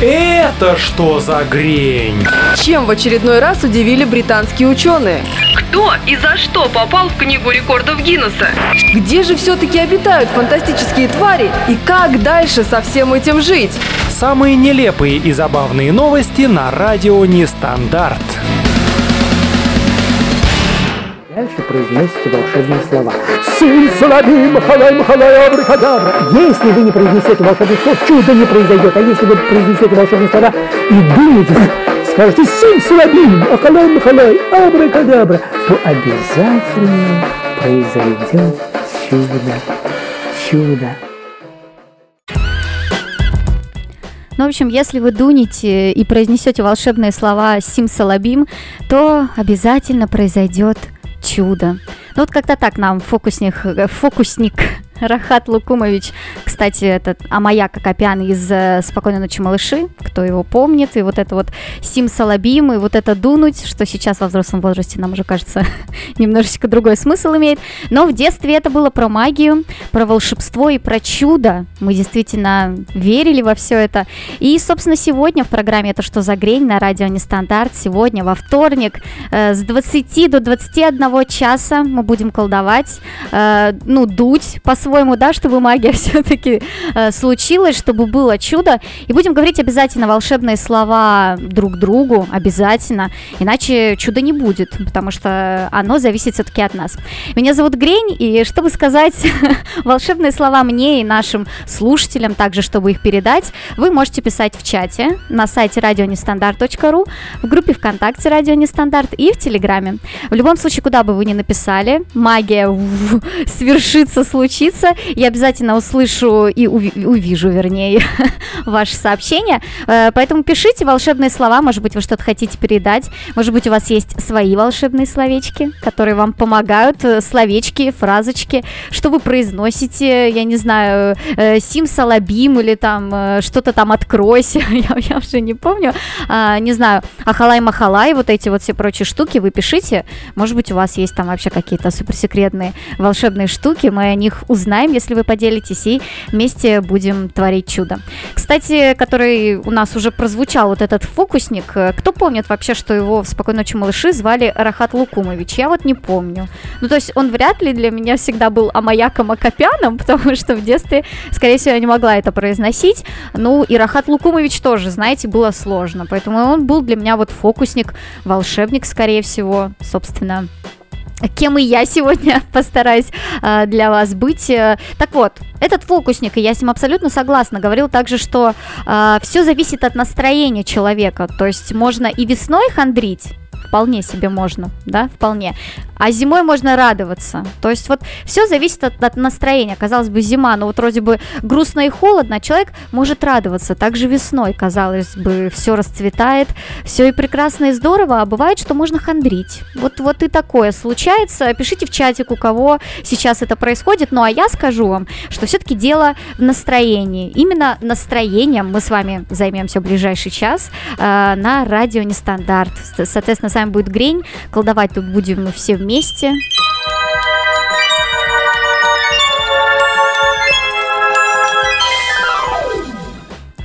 Это что за грень? Чем в очередной раз удивили британские ученые? Кто и за что попал в Книгу рекордов Гиннесса? Где же все-таки обитают фантастические твари и как дальше со всем этим жить? Самые нелепые и забавные новости на радио Нестандарт. Дальше произносите волшебные слова. Сим, саламим, халай, махалай, абракадабра. Если вы не произнесете волшебных слов, чудо не произойдет. А если вы произнесете волшебные слова и думаете, скажете сим, саламим, ахалай, махалай, абракадабра, то обязательно произойдет чудо. Чудо. Ну, в общем, если вы дунете и произнесете волшебные слова «симсалабим», то обязательно произойдет чудо. Ну вот как-то так нам фокусник, фокусник Рахат Лукумович, кстати, этот Амаяк Акопян из э, «Спокойной ночи, малыши», кто его помнит, и вот это вот Сим Салабим, и вот это дунуть, что сейчас во взрослом возрасте нам уже кажется немножечко другой смысл имеет, но в детстве это было про магию, про волшебство и про чудо, мы действительно верили во все это, и, собственно, сегодня в программе «Это что за грень» на радио Нестандарт, сегодня во вторник э, с 20 до 21 часа мы будем колдовать, э, ну, дуть по-своему, да, чтобы магия все-таки э, случилась, чтобы было чудо. И будем говорить обязательно волшебные слова друг другу, обязательно, иначе чуда не будет, потому что оно зависит все-таки от нас. Меня зовут Грень, и чтобы сказать волшебные слова мне и нашим слушателям, также чтобы их передать, вы можете писать в чате на сайте радионестандарт.ру, в группе ВКонтакте Радио Нестандарт и в Телеграме. В любом случае, куда бы вы ни написали, магия свершится, случится, я обязательно услышу и уви- увижу, вернее, ваше сообщение. Э, Поэтому пишите волшебные слова, может быть, вы что-то хотите передать, может быть, у вас есть свои волшебные словечки, которые вам помогают, э, словечки, фразочки, что вы произносите, я не знаю, э, сим салабим или там что-то там откройся, я, я уже не помню, А, не знаю, ахалай махалай, вот эти вот все прочие штуки вы пишите, может быть, у вас есть там вообще какие-то суперсекретные волшебные штуки, мы о них узнаем, если вы поделитесь, и вместе будем творить чудо. Кстати, который у нас уже прозвучал, вот этот фокусник, э, кто помнит вообще, что его в «Спокойной ночи, малыши» звали Рахат Лукумович? Я вот не помню. Ну, то есть он вряд ли для меня всегда был Амаяком Акопяном, потому что в детстве, скорее всего, я не могла это произносить. Ну, и Рахат Лукумович тоже, знаете, было сложно. Поэтому он был для меня вот фокусник, волшебник, скорее всего, собственно, кем и я сегодня постараюсь э, для вас быть. Э, Так вот, этот фокусник, и я с ним абсолютно согласна, говорил также, что все зависит от настроения человека. То есть можно и весной хандрить, вполне себе можно, да, вполне. А зимой можно радоваться. То есть вот все зависит от, от настроения. Казалось бы, зима, но вот вроде бы грустно и холодно, а человек может радоваться. Также весной, казалось бы, все расцветает, все и прекрасно, и здорово, а бывает, что можно хандрить. Вот, вот и такое случается. Пишите в чатик, у кого сейчас это происходит. Ну а я скажу вам, что все-таки дело в настроении. Именно настроением мы с вами займемся в ближайший час э, на радио Нестандарт. Соответственно, с вами будет Грень. Колдовать тут будем мы все вместе.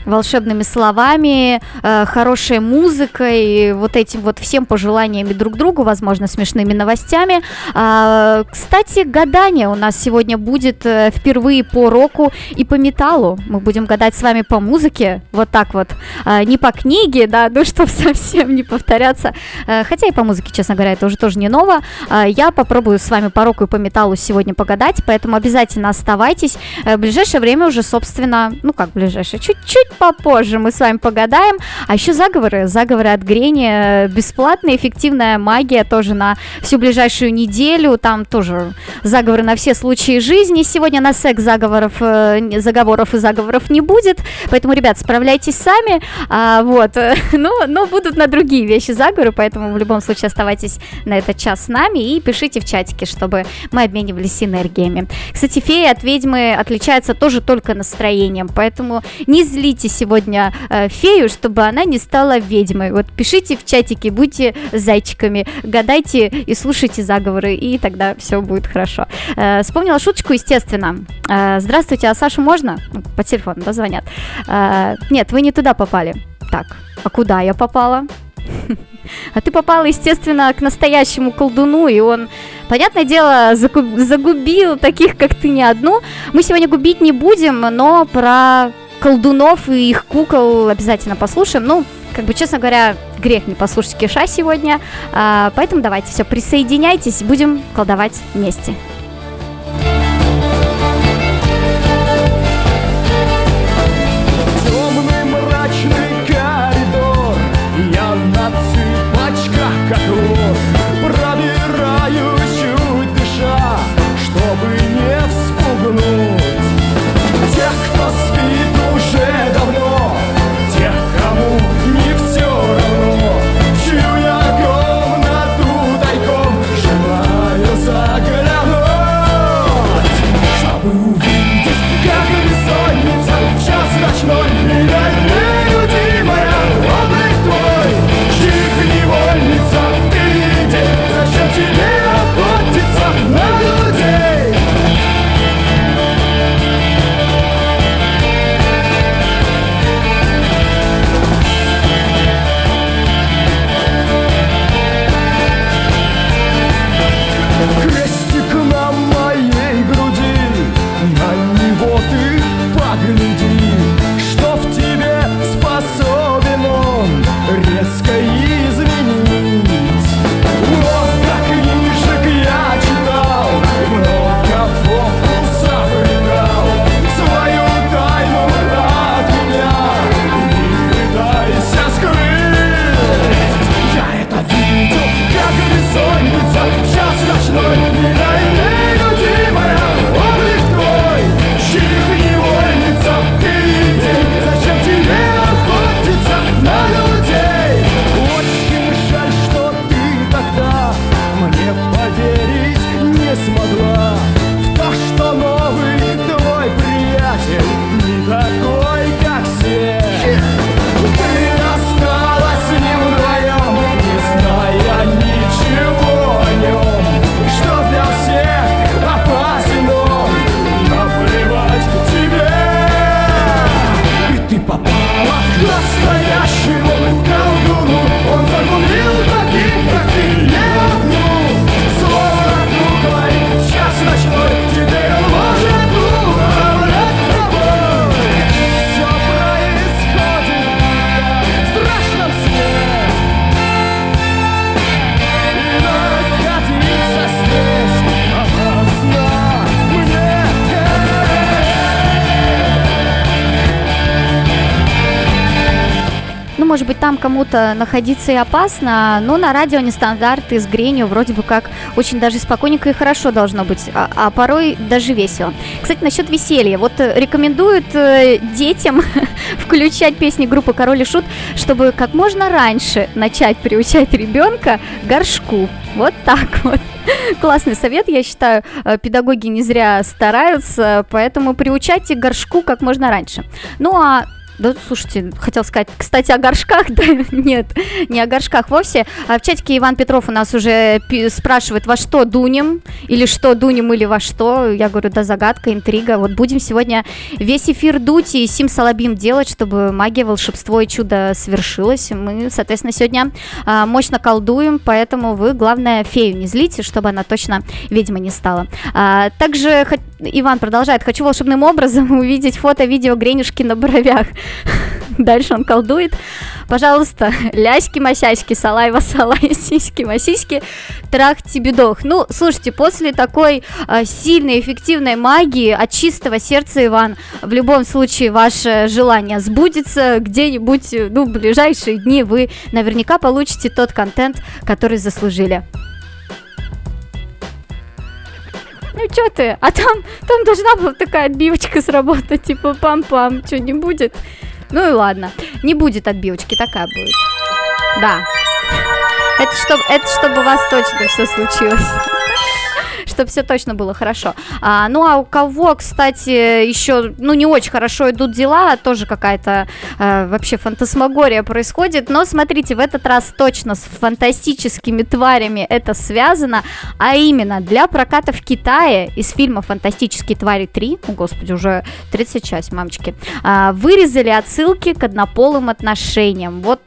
Волшебными словами, э, хорошей музыкой, вот этим вот всем пожеланиями друг другу, возможно, смешными новостями. А, кстати, гадание у нас сегодня будет э, впервые по року и по металлу. Мы будем гадать с вами по музыке, вот так вот, А, не по книге, да, ну чтобы совсем не повторяться. Э, хотя и по музыке, честно говоря, это уже тоже не ново. А, я попробую с вами по року и по металлу сегодня погадать, поэтому обязательно оставайтесь. В ближайшее время уже, собственно, ну как ближайшее, чуть-чуть попозже мы с вами погадаем. А еще заговоры, заговоры от Грени, бесплатная эффективная магия тоже на всю ближайшую неделю. Там тоже заговоры на все случаи жизни. Сегодня на секс заговоров, э, заговоров и заговоров не будет. Поэтому, ребят, справляйтесь сами. А, вот. э, Но, будут на другие вещи заговоры, поэтому в любом случае оставайтесь на этот час с нами и пишите в чатике, чтобы мы обменивались энергиями. Кстати, феи от ведьмы отличаются тоже только настроением, поэтому не злите призовите сегодня э, фею, чтобы она не стала ведьмой. Вот пишите в чатике, будьте зайчиками, гадайте и слушайте заговоры, и тогда все будет хорошо. Э, вспомнила шуточку, естественно. Э, здравствуйте, а Сашу можно? По телефону, да, звонят. Э, нет, вы не туда попали. Так, а куда я попала? А ты попала, естественно, к настоящему колдуну, и он, понятное дело, загубил таких, как ты, не одну. Мы сегодня губить не будем, но про колдунов и их кукол обязательно послушаем. Ну, как бы, честно говоря, грех не послушать Киша сегодня. А, поэтому давайте все, присоединяйтесь, будем колдовать вместе. Кому-то находиться и опасно, но на радио нестандарты с гренью вроде бы как очень даже спокойненько и хорошо должно быть, а, а порой даже весело. Кстати, насчет веселья. Вот э, рекомендуют э, детям включать песни группы Король и Шут, чтобы как можно раньше начать приучать ребенка горшку. Вот так вот. Классный совет, я считаю, э, педагоги не зря стараются, поэтому приучайте горшку как можно раньше. Ну а да, слушайте, хотел сказать, кстати, о горшках, да, нет, не о горшках вовсе. А в чатике Иван Петров у нас уже спрашивает, во что дунем, или что дунем, или во что. Я говорю, да, загадка, интрига. Вот будем сегодня весь эфир дуть и сим салабим делать, чтобы магия, волшебство и чудо свершилось. Мы, соответственно, сегодня а, мощно колдуем, поэтому вы, главное, фею не злите, чтобы она точно ведьма не стала. А, также Иван продолжает, хочу волшебным образом увидеть фото, видео Гренюшки на бровях. Дальше он колдует. Пожалуйста, ляськи, масяськи, салайва, салай, сиськи, масиськи, трах тебе дох. Ну, слушайте, после такой а, сильной, эффективной магии от чистого сердца, Иван, в любом случае ваше желание сбудется где-нибудь, э, ну, в ближайшие дни вы наверняка получите тот контент, который заслужили. Что ты? А там, там должна была такая отбивочка сработать, типа пам-пам, что не будет? Ну и ладно, не будет отбивочки, такая будет. Да. Это чтобы, это чтобы у вас точно все случилось. Чтобы все точно было хорошо. А, ну а у кого, кстати, еще, ну не очень хорошо идут дела, тоже какая-то э, вообще фантасмагория происходит. Но смотрите, в этот раз точно с фантастическими тварями это связано, а именно для проката в Китае из фильма «Фантастические твари 3», о господи, уже 30 часть, мамочки, а, вырезали отсылки к однополым отношениям. Вот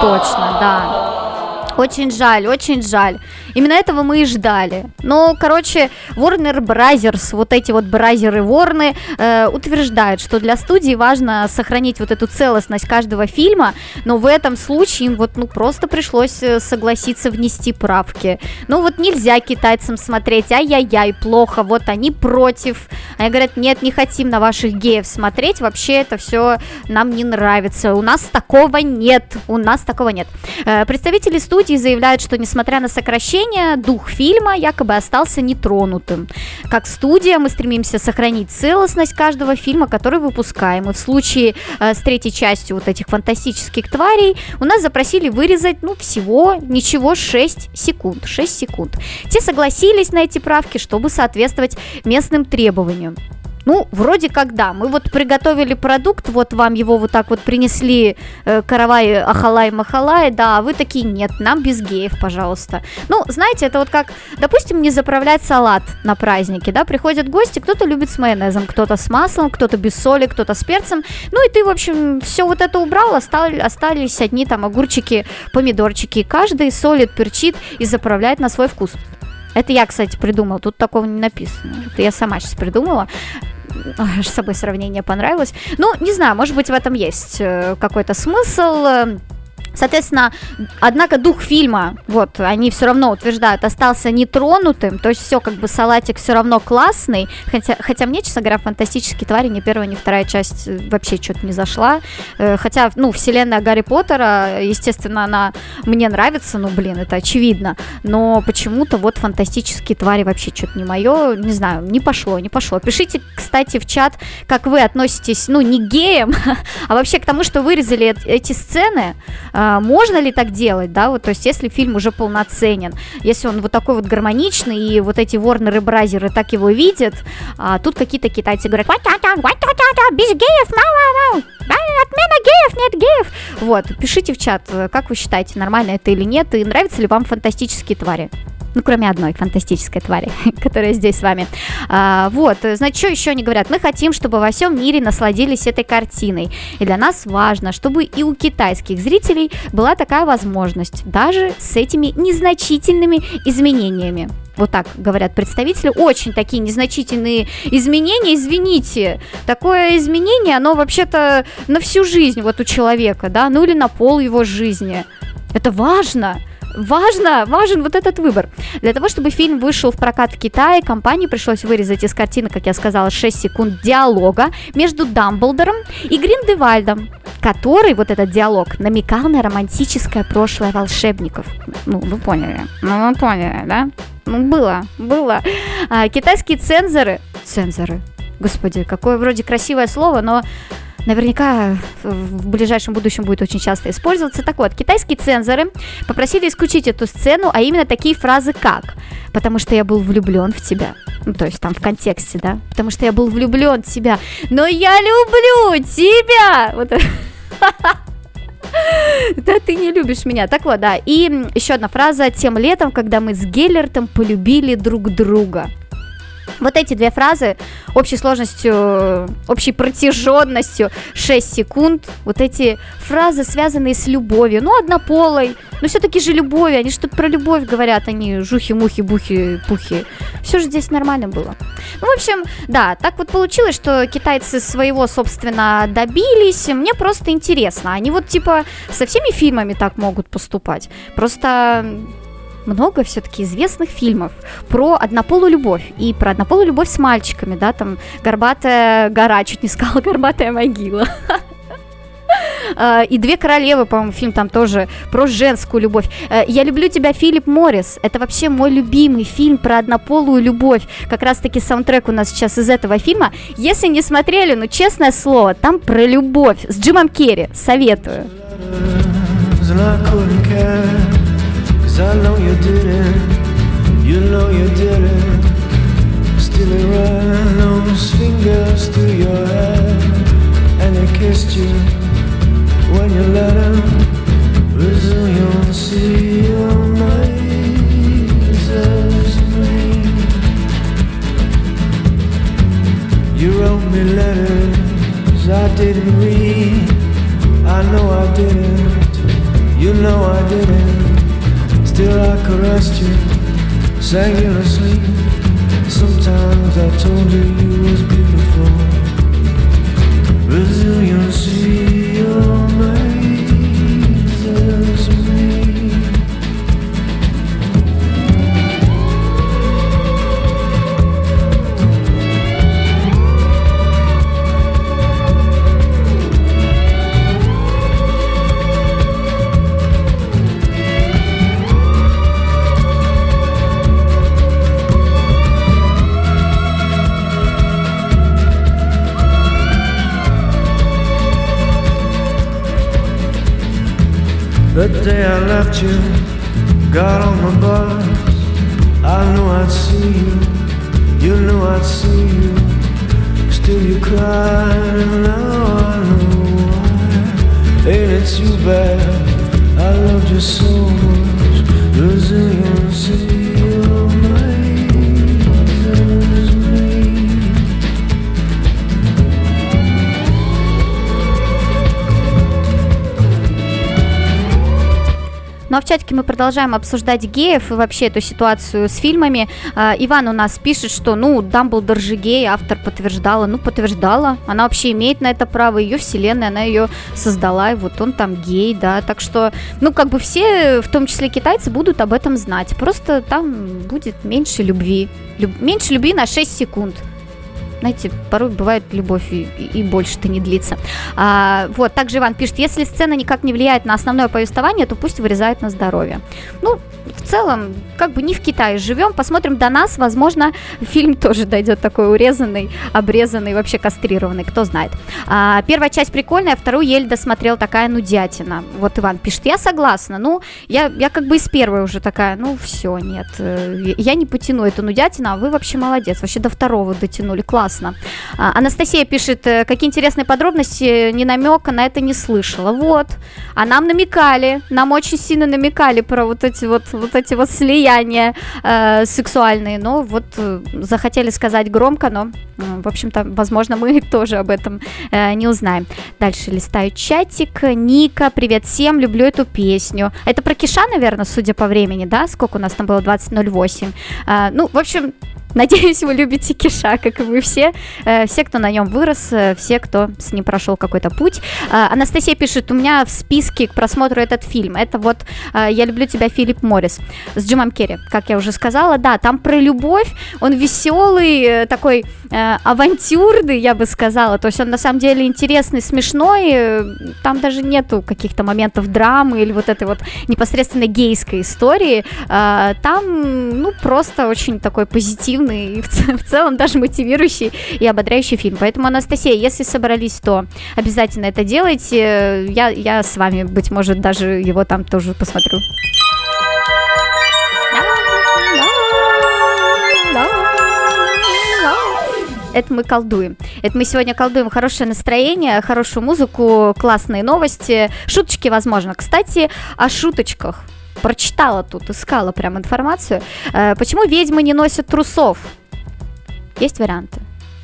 точно, да. Очень жаль, очень жаль. Именно этого мы и ждали. Но, короче, Warner Brothers, вот эти вот бразеры Ворны, э, утверждают, что для студии важно сохранить вот эту целостность каждого фильма, но в этом случае им вот ну просто пришлось э, согласиться внести правки. Ну вот нельзя китайцам смотреть, ай-яй-яй, плохо, вот они против. Они говорят, нет, не хотим на ваших геев смотреть, вообще это все нам не нравится. У нас такого нет, у нас такого нет. Э, представители студии заявляют, что несмотря на сокращение, дух фильма якобы остался нетронутым. Как студия мы стремимся сохранить целостность каждого фильма, который выпускаем. И в случае э, с третьей частью вот этих фантастических тварей у нас запросили вырезать, ну, всего ничего 6 секунд. 6 секунд. Те согласились на эти правки, чтобы соответствовать местным требованиям. Ну, вроде как да. Мы вот приготовили продукт, вот вам его вот так вот принесли э, каравай ахалай махалай, да, а вы такие, нет, нам без геев, пожалуйста. Ну, знаете, это вот как, допустим, не заправлять салат на празднике, да, приходят гости, кто-то любит с майонезом, кто-то с маслом, кто-то без соли, кто-то с перцем, ну и ты, в общем, все вот это убрал, остали, остались одни там огурчики, помидорчики, каждый солит, перчит и заправляет на свой вкус. Это я, кстати, придумала, тут такого не написано. Это я сама сейчас придумала. С собой сравнение понравилось. Ну, не знаю, может быть, в этом есть э, какой-то смысл. Э, Соответственно, однако дух фильма, вот, они все равно утверждают, остался нетронутым, то есть все как бы салатик все равно классный, хотя, хотя мне, честно говоря, фантастические твари ни первая, ни вторая часть э, вообще что-то не зашла, Э, хотя, ну, вселенная Гарри Поттера, естественно, она мне нравится, ну, блин, это очевидно, но почему-то вот фантастические твари вообще что-то не мое, не знаю, не пошло, не пошло. Пишите, кстати, в чат, как вы относитесь, ну, не геям, а вообще к тому, что вырезали эт- эти сцены, а, можно ли так делать, да, вот, то есть если фильм уже полноценен, если он вот такой вот гармоничный, и вот эти Ворнеры Бразеры так его видят, а тут какие-то китайцы говорят, без геев, отмена геев, нет геев. Вот, пишите в чат, как вы считаете, нормально это или нет, и нравятся ли вам фантастические твари. Ну, кроме одной фантастической твари, которая здесь с вами. А, вот, значит, что еще они говорят? Мы хотим, чтобы во всем мире насладились этой картиной. И для нас важно, чтобы и у китайских зрителей была такая возможность, даже с этими незначительными изменениями. Вот так говорят представители. Очень такие незначительные изменения. Извините, такое изменение, оно вообще-то на всю жизнь вот у человека, да, ну или на пол его жизни. Это важно. Важно, важен вот этот выбор. Для того, чтобы фильм вышел в прокат в Китае, компании пришлось вырезать из картины, как я сказала, 6 секунд диалога между Дамблдором и Гриндевальдом, который, вот этот диалог, намекал на романтическое прошлое волшебников. Ну, вы поняли. Ну, вы поняли, да? Ну, было, было. А, китайские цензоры... Цензоры. Господи, какое вроде красивое слово, но наверняка в ближайшем будущем будет очень часто использоваться. Так вот, китайские цензоры попросили исключить эту сцену, а именно такие фразы как «потому что я был влюблен в тебя». Ну, то есть там в контексте, да? «Потому что я был влюблен в тебя, но я люблю тебя!» Вот. Да ты не любишь меня. Так вот, да. И еще одна фраза. Тем летом, когда мы с Геллертом полюбили друг друга. Вот эти две фразы общей сложностью, общей протяженностью 6 секунд. Вот эти фразы, связанные с любовью. Ну, однополой. Но все-таки же любовь. Они что-то про любовь говорят. Они жухи, мухи, бухи, пухи. Все же здесь нормально было. Ну, в общем, да, так вот получилось, что китайцы своего, собственно, добились. Мне просто интересно. Они вот, типа, со всеми фильмами так могут поступать. Просто много все-таки известных фильмов про однополую любовь и про однополую любовь с мальчиками, да, там горбатая гора, чуть не сказала, горбатая могила. А, И «Две королевы», по-моему, фильм там тоже про женскую любовь. Э, «Я люблю тебя», Филипп Моррис. Это вообще мой любимый фильм про однополую любовь. Как раз-таки саундтрек у нас сейчас из этого фильма. Если не смотрели, ну, честное слово, там про любовь с Джимом Керри. Советую. Cause I know you didn't. You know you didn't. Still he ran those fingers through your hair and he kissed you when you let him. Resiliency. You wrote me letters I didn't read. I know I didn't. You know I didn't. Still I caressed you, sang you to sleep. Sometimes I told you you was beautiful. Resiliency The day I left you, got on the bus. I knew I'd see you, you knew I'd see you. Still you cried, and now I know why. Ain't it too bad? I loved you so much. Resiliency amazes Ну а в чатике мы продолжаем обсуждать геев и вообще эту ситуацию с фильмами. А, Иван у нас пишет, что, ну, Дамблдор же гей, автор подтверждала. Ну, подтверждала. Она вообще имеет на это право. Ее вселенная, она ее создала, и вот он там гей, да. Так что, ну, как бы все, в том числе китайцы, будут об этом знать. Просто там будет меньше любви. Люб- меньше любви на 6 секунд. Знаете, порой бывает любовь и, и- больше-то не длится. А, вот, также Иван пишет, если сцена никак не влияет на основное повествование, то пусть вырезают на здоровье. Ну, в целом, как бы не в Китае живем, посмотрим до нас, возможно, фильм тоже дойдет такой урезанный, обрезанный, вообще кастрированный, кто знает. А, первая часть прикольная, вторую еле досмотрел такая нудятина. Вот Иван пишет, я согласна, ну, я, я как бы из первой уже такая, ну, все, нет, э, я не потяну эту нудятину, а вы вообще молодец, вообще до второго дотянули, классно. А, Анастасия пишет, э, какие интересные подробности, ни намека на это не слышала. Вот, а нам намекали, нам очень сильно намекали про вот эти вот, вот эти вот слияния э, сексуальные, но вот э, захотели сказать громко, но, э, в общем-то, возможно, мы тоже об этом э, не узнаем. Дальше листаю чатик. Ника, привет всем, люблю эту песню. Это про Киша, наверное, судя по времени, да? Сколько у нас там было? 20.08. А, ну, в общем, Надеюсь, вы любите Киша, как и мы все. Э, Все, кто на нем вырос, э, все, кто с ним прошел какой-то путь. А, Анастасия пишет, у меня в списке к просмотру этот фильм. Это вот э, «Я люблю тебя, Филипп Моррис» с Джимом Керри, как я уже сказала. Да, там про любовь, он веселый, э, такой э, авантюрный, я бы сказала. То есть он на самом деле интересный, смешной. э, Там даже нету каких-то моментов драмы или вот этой вот непосредственно гейской истории. Там, ну, просто очень такой позитивный и в в целом даже мотивирующий и ободряющий фильм. Поэтому, Анастасия, если собрались, то обязательно это делайте. Я, я с вами, быть может, даже его там тоже посмотрю. Это мы колдуем. Это мы сегодня колдуем хорошее настроение, хорошую музыку, классные новости, шуточки, возможно. Кстати, о шуточках. Прочитала тут, искала прям информацию. Э, Почему ведьмы не носят трусов? Есть варианты.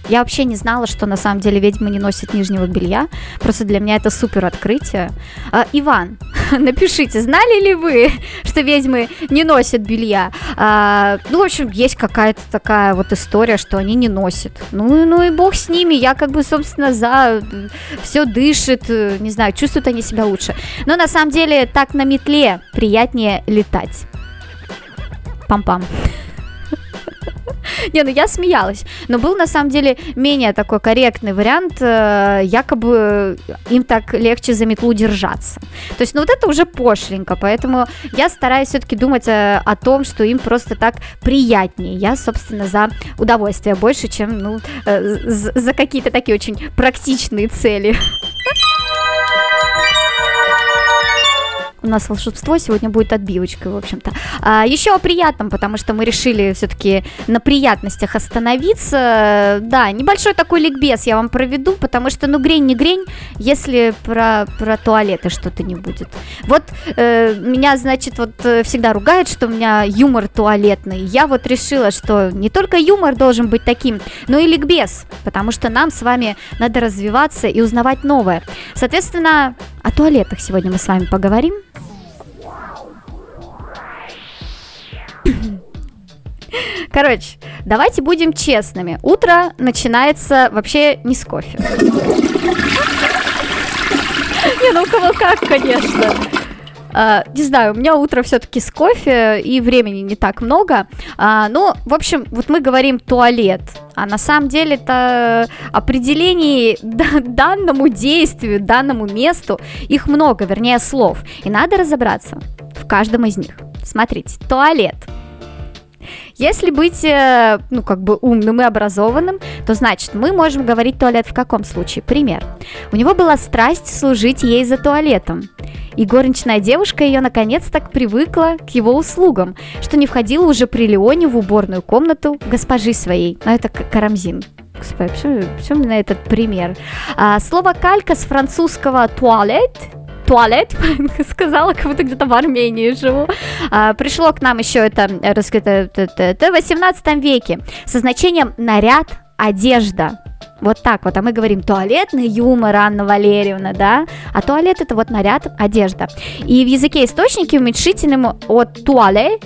Я вообще не знала, что на самом деле ведьмы не носят нижнего белья. Просто для меня это супер открытие. А, Иван, напишите, знали ли вы, что ведьмы не носят белья? А, ну, в общем, есть какая-то такая вот история, что они не носят. Ну, ну и бог с ними. Я как бы, собственно, за все дышит, э, не знаю, чувствуют они себя лучше. Но на самом деле так на метле приятнее летать. Пам-пам. Не, ну я смеялась. Но был на самом деле менее такой корректный вариант. э, Якобы им так легче за метлу держаться. То есть, ну вот это уже пошленько. Поэтому я стараюсь все-таки думать э, о том, что им просто так приятнее. Я, собственно, за удовольствие больше, чем, ну, э, за какие-то такие очень практичные цели. У нас волшебство сегодня будет отбивочкой, в общем-то. А, еще о приятном, потому что мы решили все-таки на приятностях остановиться. Да, небольшой такой ликбез я вам проведу, потому что, ну, грень не грень, если про, про туалеты что-то не будет. Вот э, меня, значит, вот э, всегда ругают, что у меня юмор туалетный. Я вот решила, что не только юмор должен быть таким, но и ликбез, потому что нам с вами надо развиваться и узнавать новое. Соответственно, о туалетах сегодня мы с вами поговорим. Короче, давайте будем честными. Утро начинается вообще не с кофе. Не, ну у кого как, конечно. А, не знаю, у меня утро все-таки с кофе, и времени не так много. А, ну, в общем, вот мы говорим туалет, а на самом деле это определений данному действию, данному месту, их много, вернее, слов. И надо разобраться в каждом из них. Смотрите, туалет – если быть, э, ну, как бы умным и образованным, то значит, мы можем говорить туалет в каком случае? Пример. У него была страсть служить ей за туалетом. И горничная девушка ее наконец так привыкла к его услугам, что не входила уже при Леоне в уборную комнату госпожи своей. Но это Карамзин. Господи, почему, почему именно этот пример? А, слово калька с французского туалет туалет, сказала, как будто где-то в Армении живу. А, пришло к нам еще это, это в 18 веке со значением наряд, одежда. Вот так вот, а мы говорим туалетный юмор, Анна Валерьевна, да? А туалет это вот наряд, одежда. И в языке источники уменьшительным от туале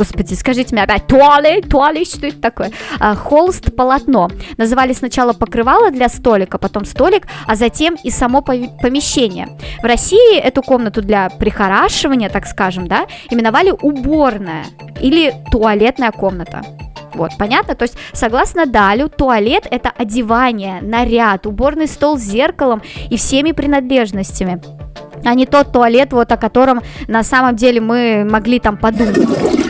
Господи, скажите мне опять, туалет, туалет, что это такое? А, холст, полотно. Называли сначала покрывало для столика, потом столик, а затем и само помещение. В России эту комнату для прихорашивания, так скажем, да, именовали уборная или туалетная комната. Вот, понятно? То есть, согласно Далю, туалет – это одевание, наряд, уборный стол с зеркалом и всеми принадлежностями а не тот туалет, вот о котором на самом деле мы могли там подумать. Uh,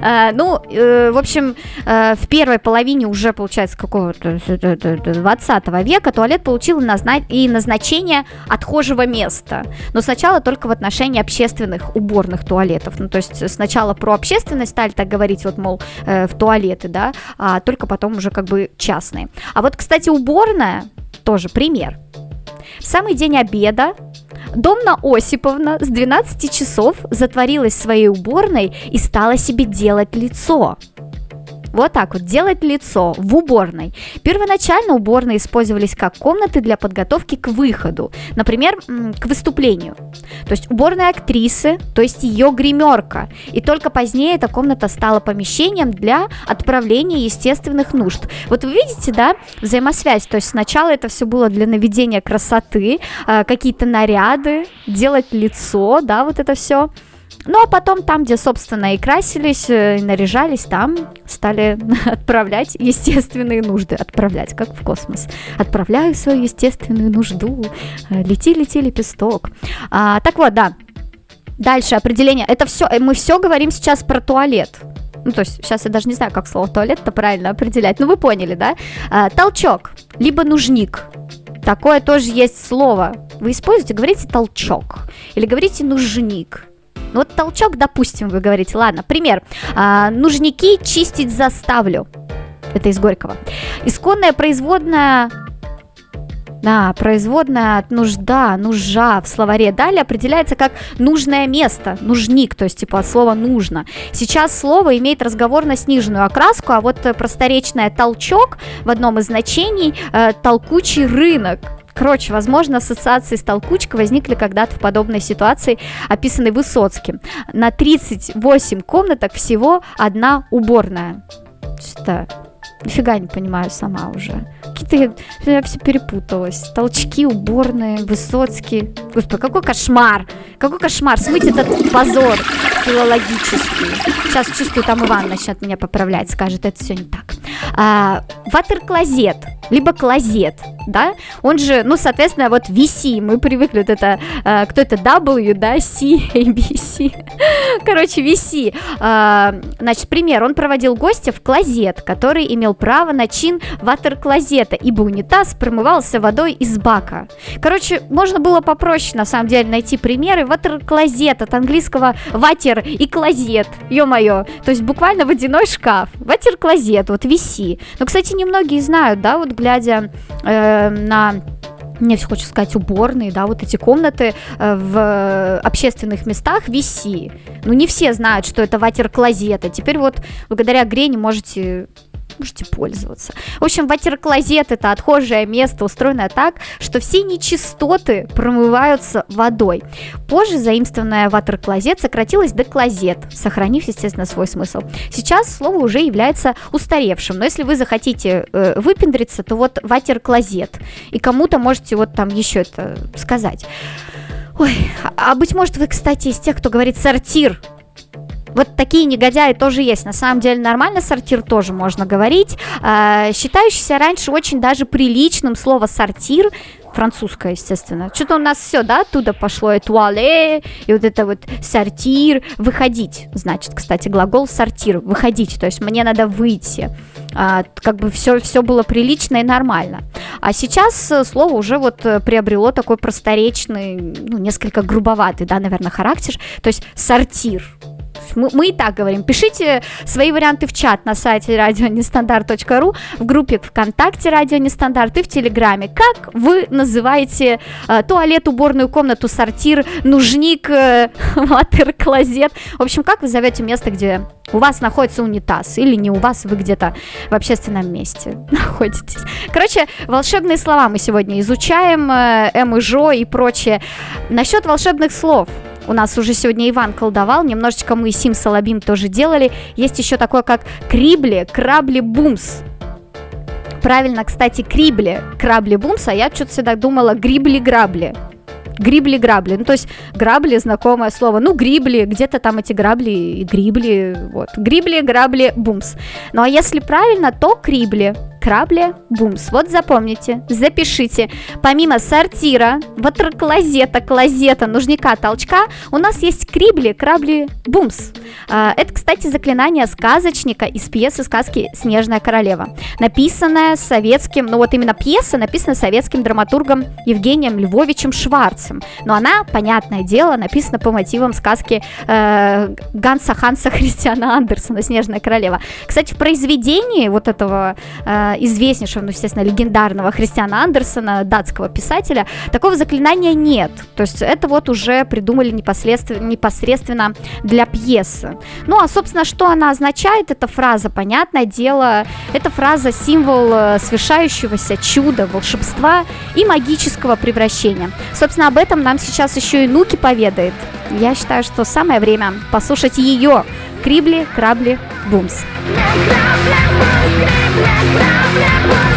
ну, uh, в общем, uh, в первой половине уже, получается, какого-то 20 века туалет получил и назначение отхожего места. Но сначала только в отношении общественных уборных туалетов. Ну, то есть сначала про общественность стали так говорить, вот, мол, э, в туалеты, да, а только потом уже как бы частные. А вот, кстати, уборная тоже пример. В самый день обеда Домна Осиповна с 12 часов затворилась в своей уборной и стала себе делать лицо – вот так вот, делать лицо в уборной. Первоначально уборные использовались как комнаты для подготовки к выходу, например, к выступлению. То есть уборная актрисы, то есть ее гримерка. И только позднее эта комната стала помещением для отправления естественных нужд. Вот вы видите, да, взаимосвязь. То есть сначала это все было для наведения красоты, а, какие-то наряды, делать лицо, да, вот это все. Ну а потом там, где, собственно, и красились, э, и наряжались, там стали отправлять естественные нужды. Отправлять, как в космос. Отправляю свою естественную нужду. Э, лети, лети, лепесток. А, так вот, да. Дальше определение. Это все, э, мы все говорим сейчас про туалет. Ну, то есть, сейчас я даже не знаю, как слово туалет-то правильно определять. Ну, вы поняли, да? А, толчок, либо нужник. Такое тоже есть слово. Вы используете, говорите толчок. Или говорите нужник. Ну вот толчок, допустим, вы говорите, ладно, пример. А, нужники чистить заставлю. Это из Горького. Исконная производная да, производная от нужда, нужа в словаре далее определяется как нужное место, нужник, то есть типа от слова нужно. Сейчас слово имеет разговорно-сниженную окраску, а вот просторечное толчок в одном из значений э, толкучий рынок. Короче, возможно, ассоциации с толкучкой возникли когда-то в подобной ситуации, описанной Высоцким. На 38 комнаток всего одна уборная. Что? Нифига не понимаю сама уже. Какие-то я, все перепуталась. Толчки, уборные, Высоцкий. Господи, какой кошмар! Какой кошмар! Смыть этот позор филологический. Сейчас чувствую, там Иван начнет меня поправлять, скажет, это все не так. А, ватерклозет либо клозет, да, он же, ну, соответственно, вот VC, мы привыкли, вот это, э, кто это, W, да, C, ABC, короче, VC, э, значит, пример, он проводил гостя в клозет, который имел право на чин ватер-клозета, ибо унитаз промывался водой из бака. Короче, можно было попроще, на самом деле, найти примеры, ватер-клозет, от английского ватер и клозет, ё-моё, то есть буквально водяной шкаф, ватер-клозет, вот VC. Но, кстати, немногие знают, да, вот глядя э, на мне все хочется сказать уборные, да, вот эти комнаты э, в общественных местах виси. Ну, не все знают, что это ватер-клозеты. Теперь вот благодаря Грене можете можете пользоваться. В общем, ватер-клозет это отхожее место, устроенное так, что все нечистоты промываются водой. Позже заимствованное ватер-клозет сократилось до клозет, сохранив, естественно, свой смысл. Сейчас слово уже является устаревшим, но если вы захотите э, выпендриться, то вот ватер-клозет. И кому-то можете вот там еще это сказать. Ой, а, а быть может вы, кстати, из тех, кто говорит сортир, вот такие негодяи тоже есть. На самом деле нормально сортир тоже можно говорить. Э, считающийся раньше очень даже приличным слово сортир французское, естественно. Что-то у нас все, да, оттуда пошло, и туале, и вот это вот сортир, выходить, значит, кстати, глагол сортир, выходить, то есть мне надо выйти, а, как бы все, все было прилично и нормально. А сейчас э, слово уже вот э, приобрело такой просторечный, ну, несколько грубоватый, да, наверное, характер, то есть сортир, мы, мы и так говорим. Пишите свои варианты в чат на сайте радионестандарт.ру, в группе ВКонтакте Радио Нестандарт и в Телеграме. Как вы называете э, туалет, уборную комнату, сортир, нужник, э, ватер-клозет? В общем, как вы зовете место, где у вас находится унитаз, или не у вас, вы где-то в общественном месте находитесь. Короче, волшебные слова мы сегодня изучаем, э, эм и жо и прочее. Насчет волшебных слов – у нас уже сегодня Иван колдовал, немножечко мы Сим Салабим тоже делали. Есть еще такое, как крибли, крабли, бумс. Правильно, кстати, крибли, крабли, бумс, а я что-то всегда думала грибли-грабли. Грибли-грабли. Ну, то есть грабли, знакомое слово. Ну, грибли, где-то там эти грабли и грибли. Вот. Грибли, грабли, бумс. Ну, а если правильно, то крибли крабли бумс. Вот запомните, запишите. Помимо сортира, ватерклозета, клозета, нужника, толчка, у нас есть крибли, крабли бумс. А, это, кстати, заклинание сказочника из пьесы сказки «Снежная королева», написанная советским, ну вот именно пьеса написана советским драматургом Евгением Львовичем Шварцем. Но она, понятное дело, написана по мотивам сказки э, Ганса Ханса Христиана Андерсона «Снежная королева». Кстати, в произведении вот этого э, известнейшего, ну, естественно, легендарного Христиана Андерсона, датского писателя, такого заклинания нет. То есть это вот уже придумали непосредственно, непосредственно для пьесы. Ну, а, собственно, что она означает, эта фраза, понятное дело, это фраза символ э, совершающегося чуда, волшебства и магического превращения. Собственно, об этом нам сейчас еще и Нуки поведает. Я считаю, что самое время послушать ее. Крибли, крабли, бумс. Нет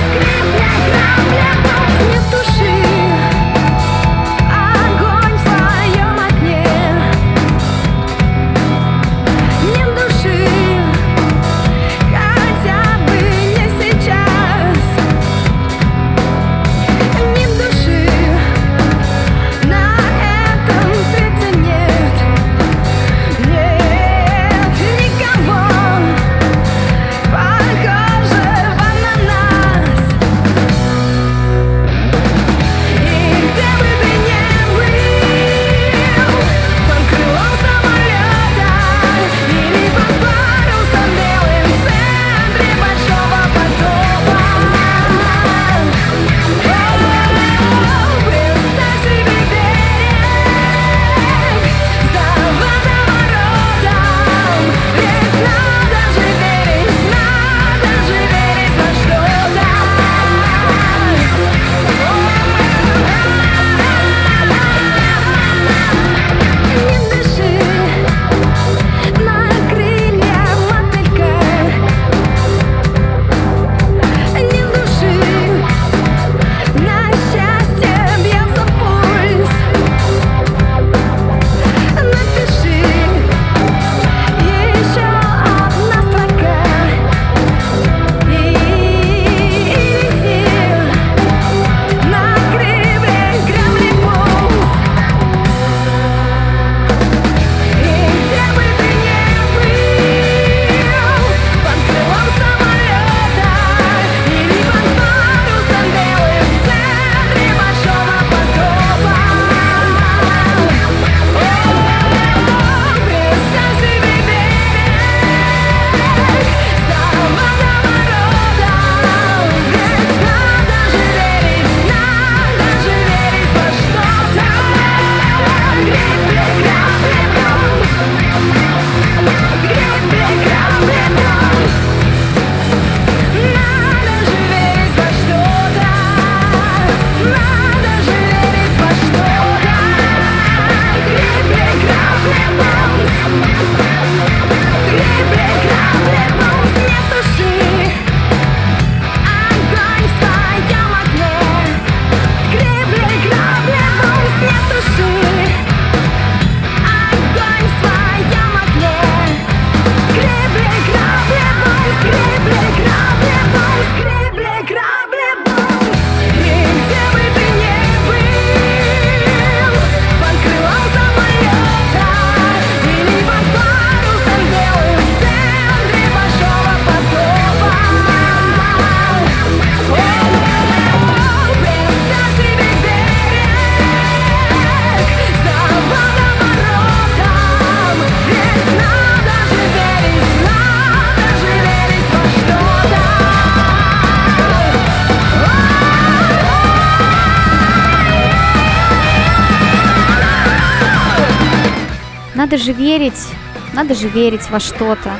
же верить, надо же верить во что-то.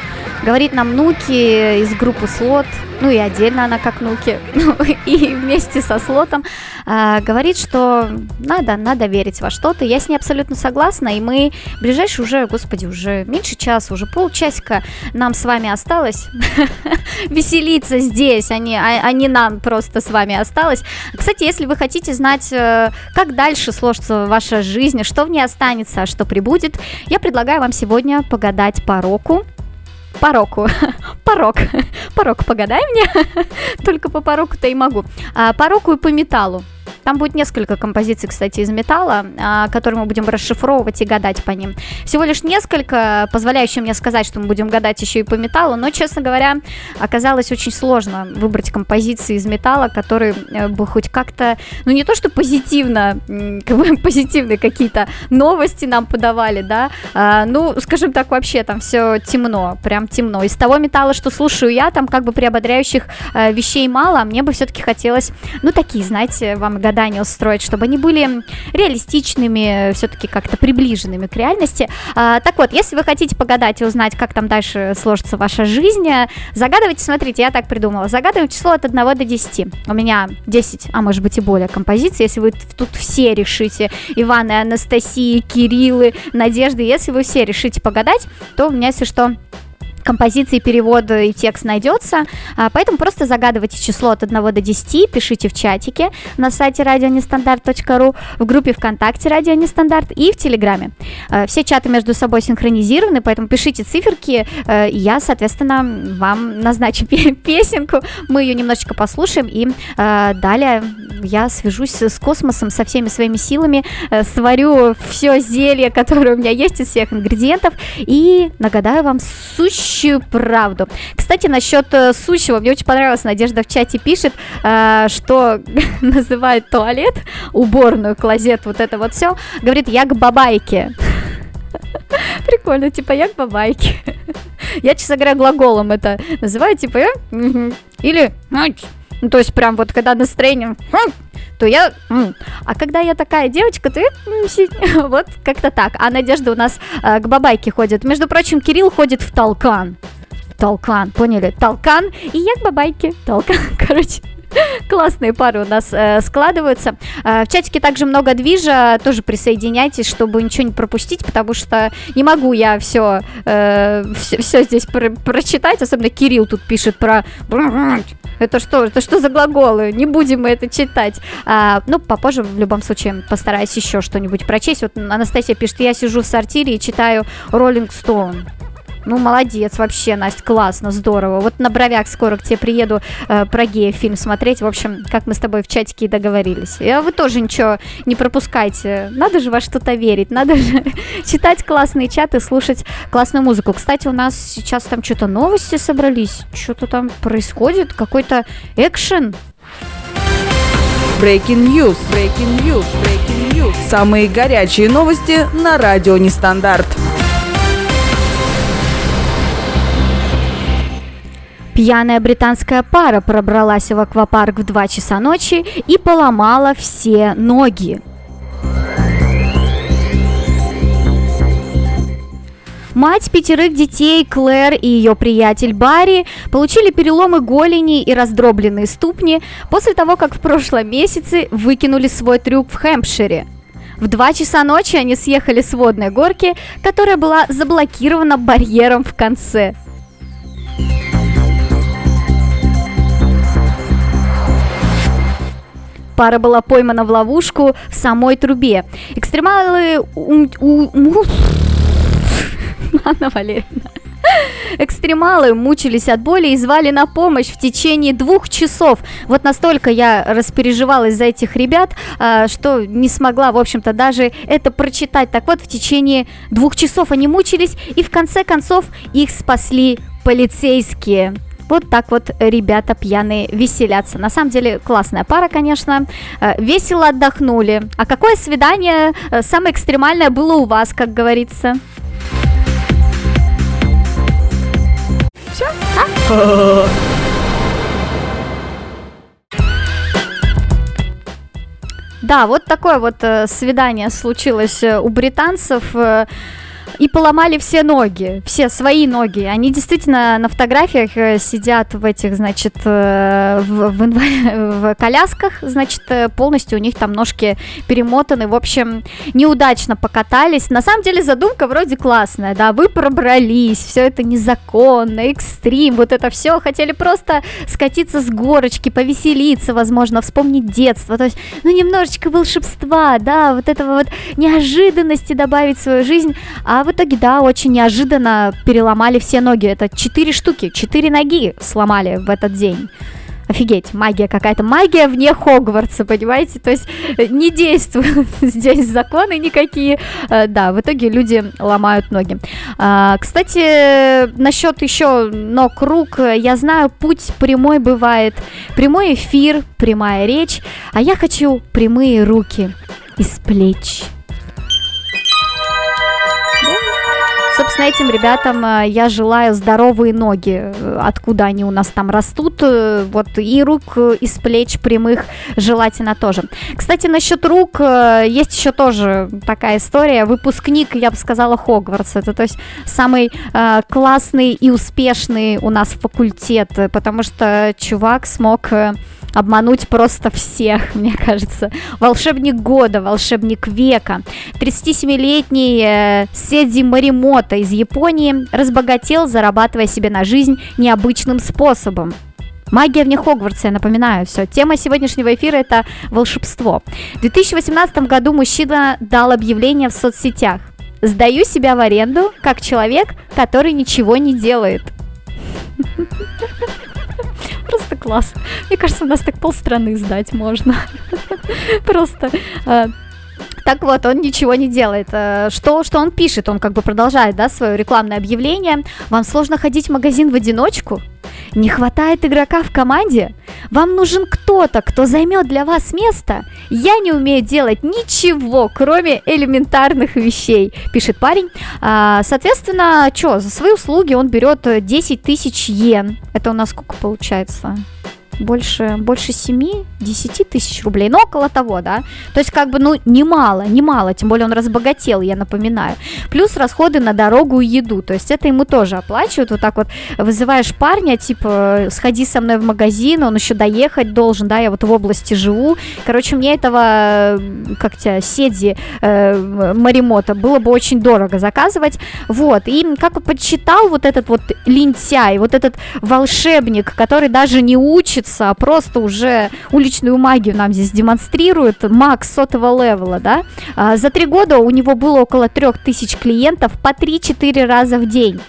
Говорит нам Нуки из группы Слот, ну и отдельно она как Нуки, ну и вместе со Слотом, а, говорит, что надо, надо верить во что-то. Я с ней абсолютно согласна, и мы ближайшие уже, господи, уже меньше часа, уже полчасика нам с вами осталось веселиться здесь, а не, а, а не нам просто с вами осталось. Кстати, если вы хотите знать, э, как дальше сложится ваша жизнь, что в ней останется, а что прибудет, я предлагаю вам сегодня погадать по року. По року. Порок. Порок погадай мне. Только по пороку-то и могу. А, по року и по металлу. Там будет несколько композиций, кстати, из металла, а, которые мы будем расшифровывать и гадать по ним. Всего лишь несколько, позволяющие мне сказать, что мы будем гадать еще и по металлу, но, честно говоря, оказалось очень сложно выбрать композиции из металла, которые э, бы хоть как-то, ну не то что позитивно, как бы позитивные какие-то новости нам подавали, да, а, ну, скажем так, вообще там все темно, прям темно. Из того металла, что слушаю я, там как бы приободряющих э, вещей мало, а мне бы все-таки хотелось, ну, такие, знаете, вам гадания устроить, чтобы они были реалистичными, все-таки как-то приближенными к реальности. А, так вот, если вы хотите погадать и узнать, как там дальше сложится ваша жизнь, загадывайте, смотрите, я так придумала, загадываем число от 1 до 10. У меня 10, а может быть и более композиций, если вы тут все решите, Иван и Анастасия, Кириллы, Надежды, если вы все решите погадать, то у меня, если что, композиции, перевод и текст найдется. А, Поэтому просто загадывайте число от 1 до 10, пишите в чатике на сайте радионестандарт.ру, в группе ВКонтакте Радио Нестандарт и в Телеграме. Э, Все чаты между собой синхронизированы, поэтому пишите циферки, э, и я, соответственно, вам назначу пе- песенку, мы ее немножечко послушаем, и далее я свяжусь с космосом, со всеми своими силами, э, сварю все зелье, которое у меня есть из всех ингредиентов, и нагадаю вам сущую правду. Кстати, насчет э, сущего, мне очень понравилось, Надежда в чате пишет, э, что называет туалет, уборную, клозет, вот это вот все, говорит, я к бабайке. Прикольно, типа я к бабайке. Я, честно говоря, глаголом это называю, типа я, или, ну, то есть прям вот когда настроение, то я, а когда я такая девочка, то я, вот как-то так. А Надежда у нас э, к бабайке ходит. Между прочим, Кирилл ходит в толкан. Толкан, поняли? Толкан, и я к бабайке. Толкан, короче. Классные пары у нас э, складываются. Э, в чатике также много движа, тоже присоединяйтесь, чтобы ничего не пропустить, потому что не могу я все, все, здесь про- прочитать, особенно Кирилл тут пишет про... Это что? Это что за глаголы? Не будем мы это читать. А, ну, попозже в любом случае постараюсь еще что-нибудь прочесть. Вот Анастасия пишет, я сижу в сортире и читаю Rolling Stone. Ну, молодец, вообще, Настя, классно, здорово. Вот на бровях скоро к тебе приеду э, про гея фильм смотреть. В общем, как мы с тобой в чатике и договорились. И вы тоже ничего не пропускайте. Надо же во что-то верить, надо же читать классные чаты, слушать классную музыку. Кстати, у нас сейчас там что-то новости собрались, что-то там происходит, какой-то экшен. Breaking News. Breaking News. Breaking News. Самые горячие новости на радио Нестандарт. Пьяная британская пара пробралась в аквапарк в 2 часа ночи и поломала все ноги. Мать пятерых детей Клэр и ее приятель Барри получили переломы голени и раздробленные ступни после того, как в прошлом месяце выкинули свой трюк в Хэмпшире. В 2 часа ночи они съехали с водной горки, которая была заблокирована барьером в конце. Пара была поймана в ловушку в самой трубе. Экстремалы... Анна Валерьевна. Экстремалы мучились от боли и звали на помощь в течение двух часов. Вот настолько я распереживалась за этих ребят, а, что не смогла, в общем-то, даже это прочитать. Так вот, в течение двух часов они мучились, и в конце концов их спасли полицейские. Вот так вот ребята пьяные веселятся. На самом деле классная пара, конечно. Э, Весело отдохнули. А какое свидание э, самое экстремальное было у вас, как говорится? Да, вот такое вот э, свидание случилось у британцев. И поломали все ноги, все свои ноги. Они действительно на фотографиях э, сидят в этих, значит, э, в, в в колясках, значит, э, полностью у них там ножки перемотаны. В общем, неудачно покатались. На самом деле задумка вроде классная, да, вы пробрались, все это незаконно, экстрим, вот это все. Хотели просто скатиться с горочки, повеселиться, возможно, вспомнить детство. То есть, ну, немножечко волшебства, да, вот этого вот неожиданности добавить в свою жизнь. А в итоге, да, очень неожиданно переломали все ноги. Это четыре штуки, четыре ноги сломали в этот день. Офигеть, магия какая-то, магия вне Хогвартса, понимаете? То есть э, не действуют здесь законы никакие. Э, Да, в итоге люди ломают ноги. А, Кстати, насчет еще ног, рук, я знаю, путь прямой бывает. Прямой эфир, прямая речь, а я хочу прямые руки из плеч. Собственно, этим ребятам э, я желаю здоровые ноги, э, откуда они у нас там растут, э, вот и рук из плеч прямых желательно тоже. Кстати, насчет рук есть еще тоже такая история. Выпускник, я бы сказала, Хогвартса. Это то есть самый э, классный и успешный у нас факультет, потому что чувак смог э, обмануть просто всех, мне кажется. Волшебник года, волшебник века. 37-летний э, Седзи Маримото из Японии разбогател, зарабатывая себе на жизнь необычным способом. Магия вне Хогвартса, я напоминаю, все. Тема сегодняшнего эфира это волшебство. В 2018 году мужчина дал объявление в соцсетях. Сдаю себя в аренду как человек, который ничего не делает. Класс. Мне кажется, у нас так полстраны сдать можно. Просто. Так вот, он ничего не делает. Э, Что, что он пишет? Он как бы продолжает, да, свое рекламное объявление. Вам сложно ходить в магазин в одиночку? Не хватает игрока в команде? Вам нужен кто-то, кто займет для вас место? Я не умею делать ничего, кроме элементарных вещей, пишет парень. А, соответственно, что, за свои услуги он берет э, 10 тысяч йен. Это у нас сколько получается? Больше, больше 7-10 тысяч рублей, но около того, да. То есть, как бы, ну, немало, немало, тем более он разбогател, я напоминаю. Плюс расходы на дорогу и еду, то есть это ему тоже оплачивают, вот так вот вызываешь парня, типа, сходи со мной в магазин, он еще доехать должен, да, я вот в области живу. Короче, мне этого, как тебя, Седзи э, Маримота было бы очень дорого заказывать, вот. И как подсчитал вот этот вот лентяй, вот этот волшебник, который даже не учится, а просто уже уличную магию нам здесь демонстрирует, маг сотого левела, да, а, за три года у него было около трех тысяч клиентов по 3-4 раза в день.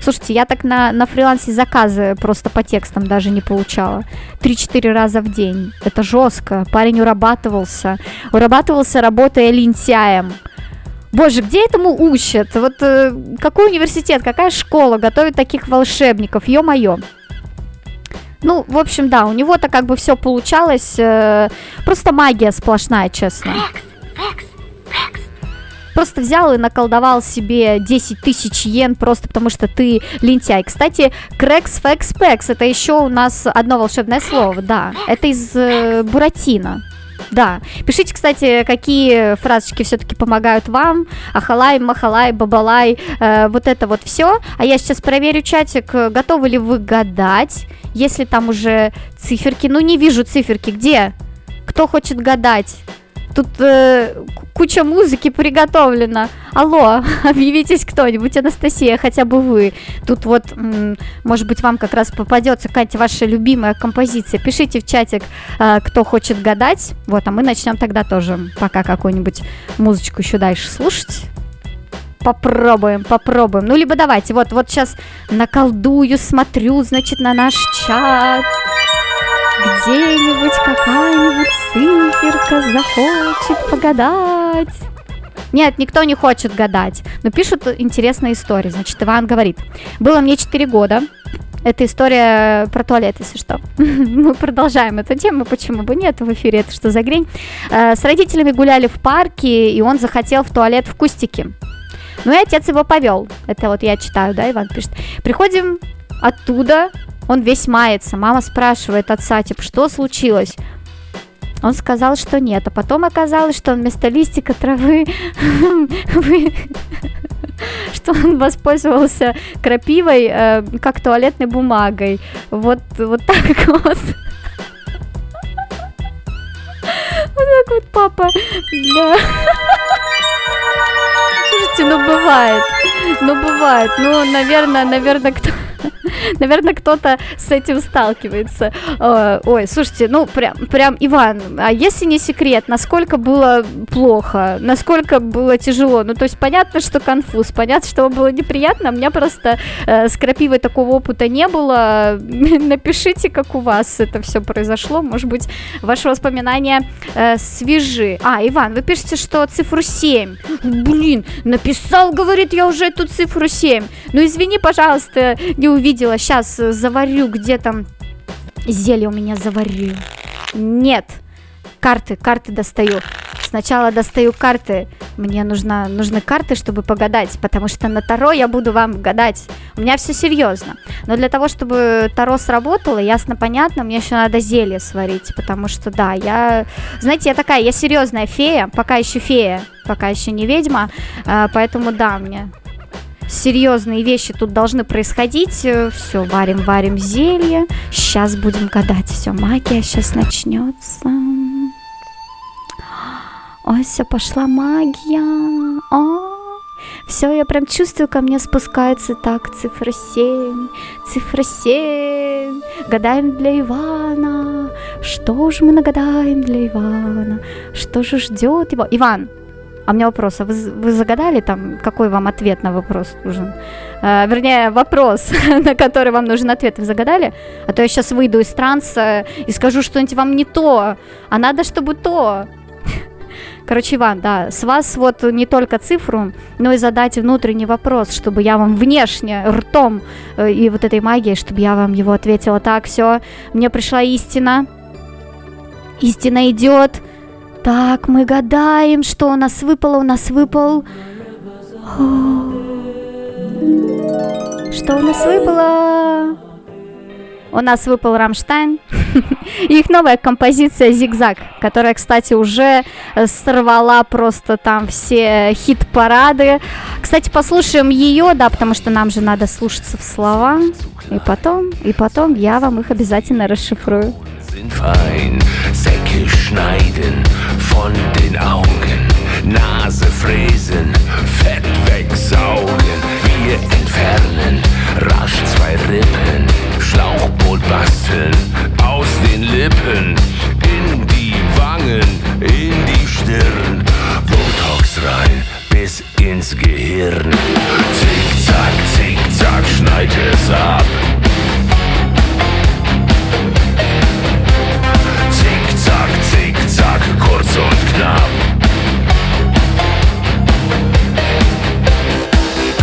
Слушайте, я так на, на фрилансе заказы просто по текстам даже не получала. 3-4 раза в день. Это жестко. Парень урабатывался. Урабатывался, работая лентяем. Боже, где этому учат? Вот э, какой университет, какая школа готовит таких волшебников? Ё-моё. Ну, в общем, да, у него-то как бы все получалось. э, просто магия сплошная, честно. Просто взял и наколдовал себе 10 тысяч йен просто потому, что ты лентяй. Кстати, Крекс Фекс Пекс, это еще у нас одно волшебное слово, да. Это из э, Буратино. Да. Пишите, кстати, какие фразочки все-таки помогают вам. Ахалай, махалай, бабалай, э, вот это вот все. А я сейчас проверю чатик, готовы ли вы гадать, если там уже циферки. Ну, не вижу циферки. Где? Кто хочет гадать? Тут э, куча музыки приготовлена. Алло, объявитесь кто-нибудь, Анастасия, хотя бы вы. Тут вот, может быть, вам как раз попадется какая-то ваша любимая композиция. Пишите в чатик, э, кто хочет гадать. Вот, а мы начнем тогда тоже пока какую-нибудь музычку еще дальше слушать. Попробуем, попробуем. Ну, либо давайте, вот, вот сейчас наколдую, смотрю, значит, на наш чат. Где-нибудь какая-нибудь циферка захочет погадать. Нет, никто не хочет гадать. Но пишут интересные истории. Значит, Иван говорит. Было мне 4 года. Это история про туалет, если что. Мы продолжаем эту тему, почему бы нет в эфире, это что за грень. Э, С родителями гуляли в парке, и он захотел в туалет в кустике. Ну и отец его повел. Это вот я читаю, да, Иван пишет. Приходим оттуда, он весь мается. Мама спрашивает отца, типа, что случилось? Он сказал, что нет, а потом оказалось, что он вместо листика травы вы- что он воспользовался крапивой э, как туалетной бумагой. Вот, вот так вот. Вот так вот, папа. Слушайте, ну бывает. Ну бывает. Ну, наверное, наверное, кто... Наверное, кто-то с этим сталкивается. Э, Ой, слушайте, ну прям, прям, Иван, а если не секрет, насколько было плохо, насколько было тяжело? Ну, то есть понятно, что конфуз, понятно, что вам было неприятно, у меня просто э, с крапивой такого опыта не было. Напишите, как у вас это все произошло, может быть, ваши воспоминания э, свежи. А, Иван, вы пишете, что цифру 7. Блин, написал, говорит, я уже эту цифру 7. Ну, извини, пожалуйста, не увидела. Сейчас заварю, где там зелье у меня заварю. Нет. Карты, карты достаю. Сначала достаю карты. Мне нужно, нужны карты, чтобы погадать, потому что на Таро я буду вам гадать. У меня все серьезно. Но для того, чтобы Таро сработало, ясно, понятно, мне еще надо зелье сварить, потому что, да, я... Знаете, я такая, я серьезная фея, пока еще фея, пока еще не ведьма, а, поэтому, да, мне серьезные вещи тут должны происходить. Все, варим, варим зелье. Сейчас будем гадать. Все, магия сейчас начнется. Все, пошла магия. О, все, я прям чувствую, ко мне спускается так цифра 7, цифра 7. Гадаем для Ивана. Что же мы нагадаем для Ивана? Что же ждет его? Иван, а у меня вопрос, а вы, вы загадали там, какой вам ответ на вопрос нужен? Э, вернее, вопрос, на который вам нужен ответ, вы загадали? А то я сейчас выйду из транса и скажу что-нибудь вам не то, а надо, чтобы то. Короче, Иван, да, с вас вот не только цифру, но и задать внутренний вопрос, чтобы я вам внешне, ртом э, и вот этой магией, чтобы я вам его ответила. Так, все, мне пришла истина. Истина идет. Так, мы гадаем, что у нас выпало. У нас выпал... Что у нас выпало? У нас выпал Рамштайн. Их новая композиция «Зигзаг», которая, кстати, уже э, сорвала просто там все хит-парады. Кстати, послушаем ее, да, потому что нам же надо слушаться в слова. И потом, и потом я вам их обязательно расшифрую. Nase fräsen, Fett wegsaugen, wir entfernen, rasch zwei Rippen, Schlauchboot basteln, aus den Lippen, in die Wangen, in die Stirn, Botox rein, bis ins Gehirn, Zickzack, zickzack, schneid es ab. Zickzack, zickzack, kurz und knapp.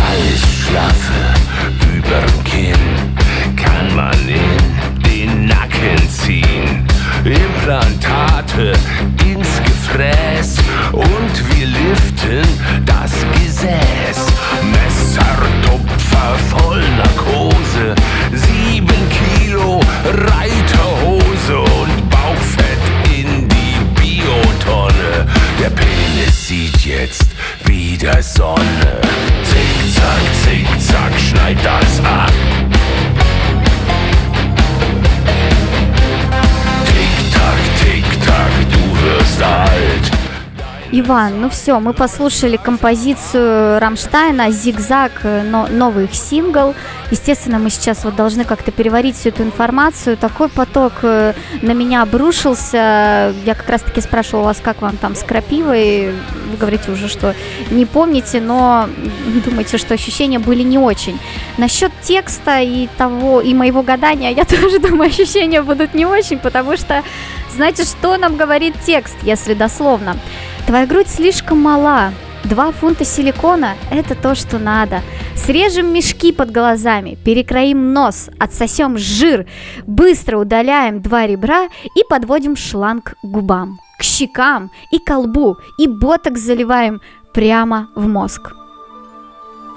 Alles schlaffe Implantate ins Gefräß und wir liften das Gesäß. Messertupfer voll Narkose, sieben Kilo Reiterhose und Bauchfett in die Biotonne. Der Penis sieht jetzt wieder Sonne. Zickzack, zickzack, schneid das Иван, ну все, мы послушали композицию Рамштайна «Зигзаг», но, новый их сингл. Естественно, мы сейчас вот должны как-то переварить всю эту информацию. Такой поток э, на меня обрушился. Я как раз-таки спрашивала вас, как вам там с крапивой. Вы говорите уже, что не помните, но думаете, что ощущения были не очень. Насчет текста и того, и моего гадания, я тоже думаю, ощущения будут не очень, потому что, знаете, что нам говорит текст, если дословно? Твоя грудь слишком мала. Два фунта силикона – это то, что надо. Срежем мешки под глазами, перекроим нос, отсосем жир, быстро удаляем два ребра и подводим шланг к губам, к щекам и колбу, и боток заливаем прямо в мозг.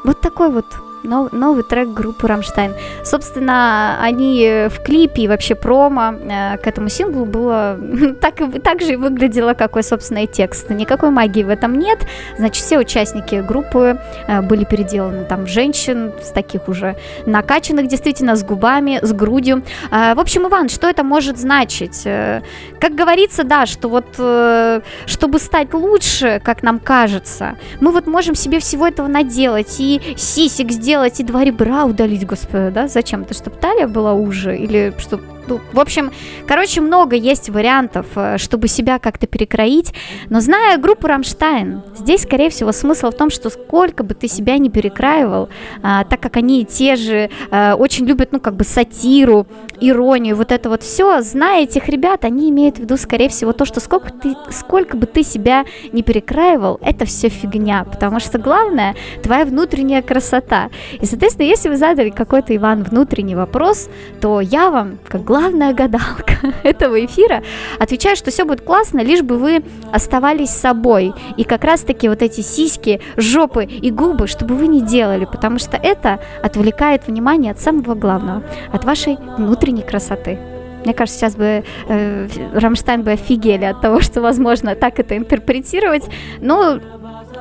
Вот такой вот нов- новый трек группы Рамштайн. Собственно, они э, в клипе и вообще промо э, к этому синглу было так, и, так же и выглядело, какой, собственно, и текст. Никакой магии в этом нет. Значит, все участники группы э, были переделаны там женщин, с таких уже накачанных, действительно, с губами, с грудью. Э, в общем, Иван, что это может значить? Э, как говорится, да, что вот э, чтобы стать лучше, как нам кажется, мы вот можем себе всего этого наделать, и сисек сделать, и два ребра удалить, господи, да, зачем-то, чтобы талия была уже, или чтобы в общем, короче, много есть вариантов, э, чтобы себя как-то перекроить. Но зная группу Рамштайн, здесь, скорее всего, смысл в том, что сколько бы ты себя не перекраивал, а, так как они те же а, очень любят, ну, как бы сатиру, иронию, вот это вот все, зная этих ребят, они имеют в виду, скорее всего, то, что сколько, ты, сколько бы ты себя не перекраивал, это все фигня, потому что главное твоя внутренняя красота. И, соответственно, если вы задали какой-то, Иван, внутренний вопрос, то я вам, как главная гадалка этого эфира, отвечаю, что все будет классно, лишь бы вы оставались собой. И как раз-таки вот эти сиськи, жопы и губы, чтобы вы не делали, потому что это отвлекает внимание от самого главного, от вашей внутренней красоты. Мне кажется, сейчас бы э, Рамштайн бы офигели от того, что возможно так это интерпретировать. Но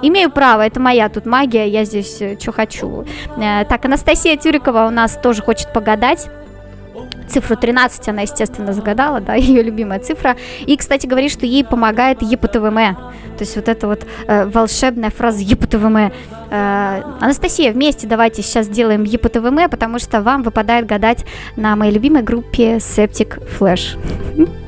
Имею право, это моя тут магия, я здесь что хочу. Э, так, Анастасия Тюрикова у нас тоже хочет погадать. Цифру 13 она, естественно, загадала, да, ее любимая цифра. И, кстати, говорит, что ей помогает ЕПТВМ. То есть вот эта вот э, волшебная фраза ЕПТВМ. Э, Анастасия, вместе давайте сейчас сделаем ЕПТВМ, потому что вам выпадает гадать на моей любимой группе Septic Flash.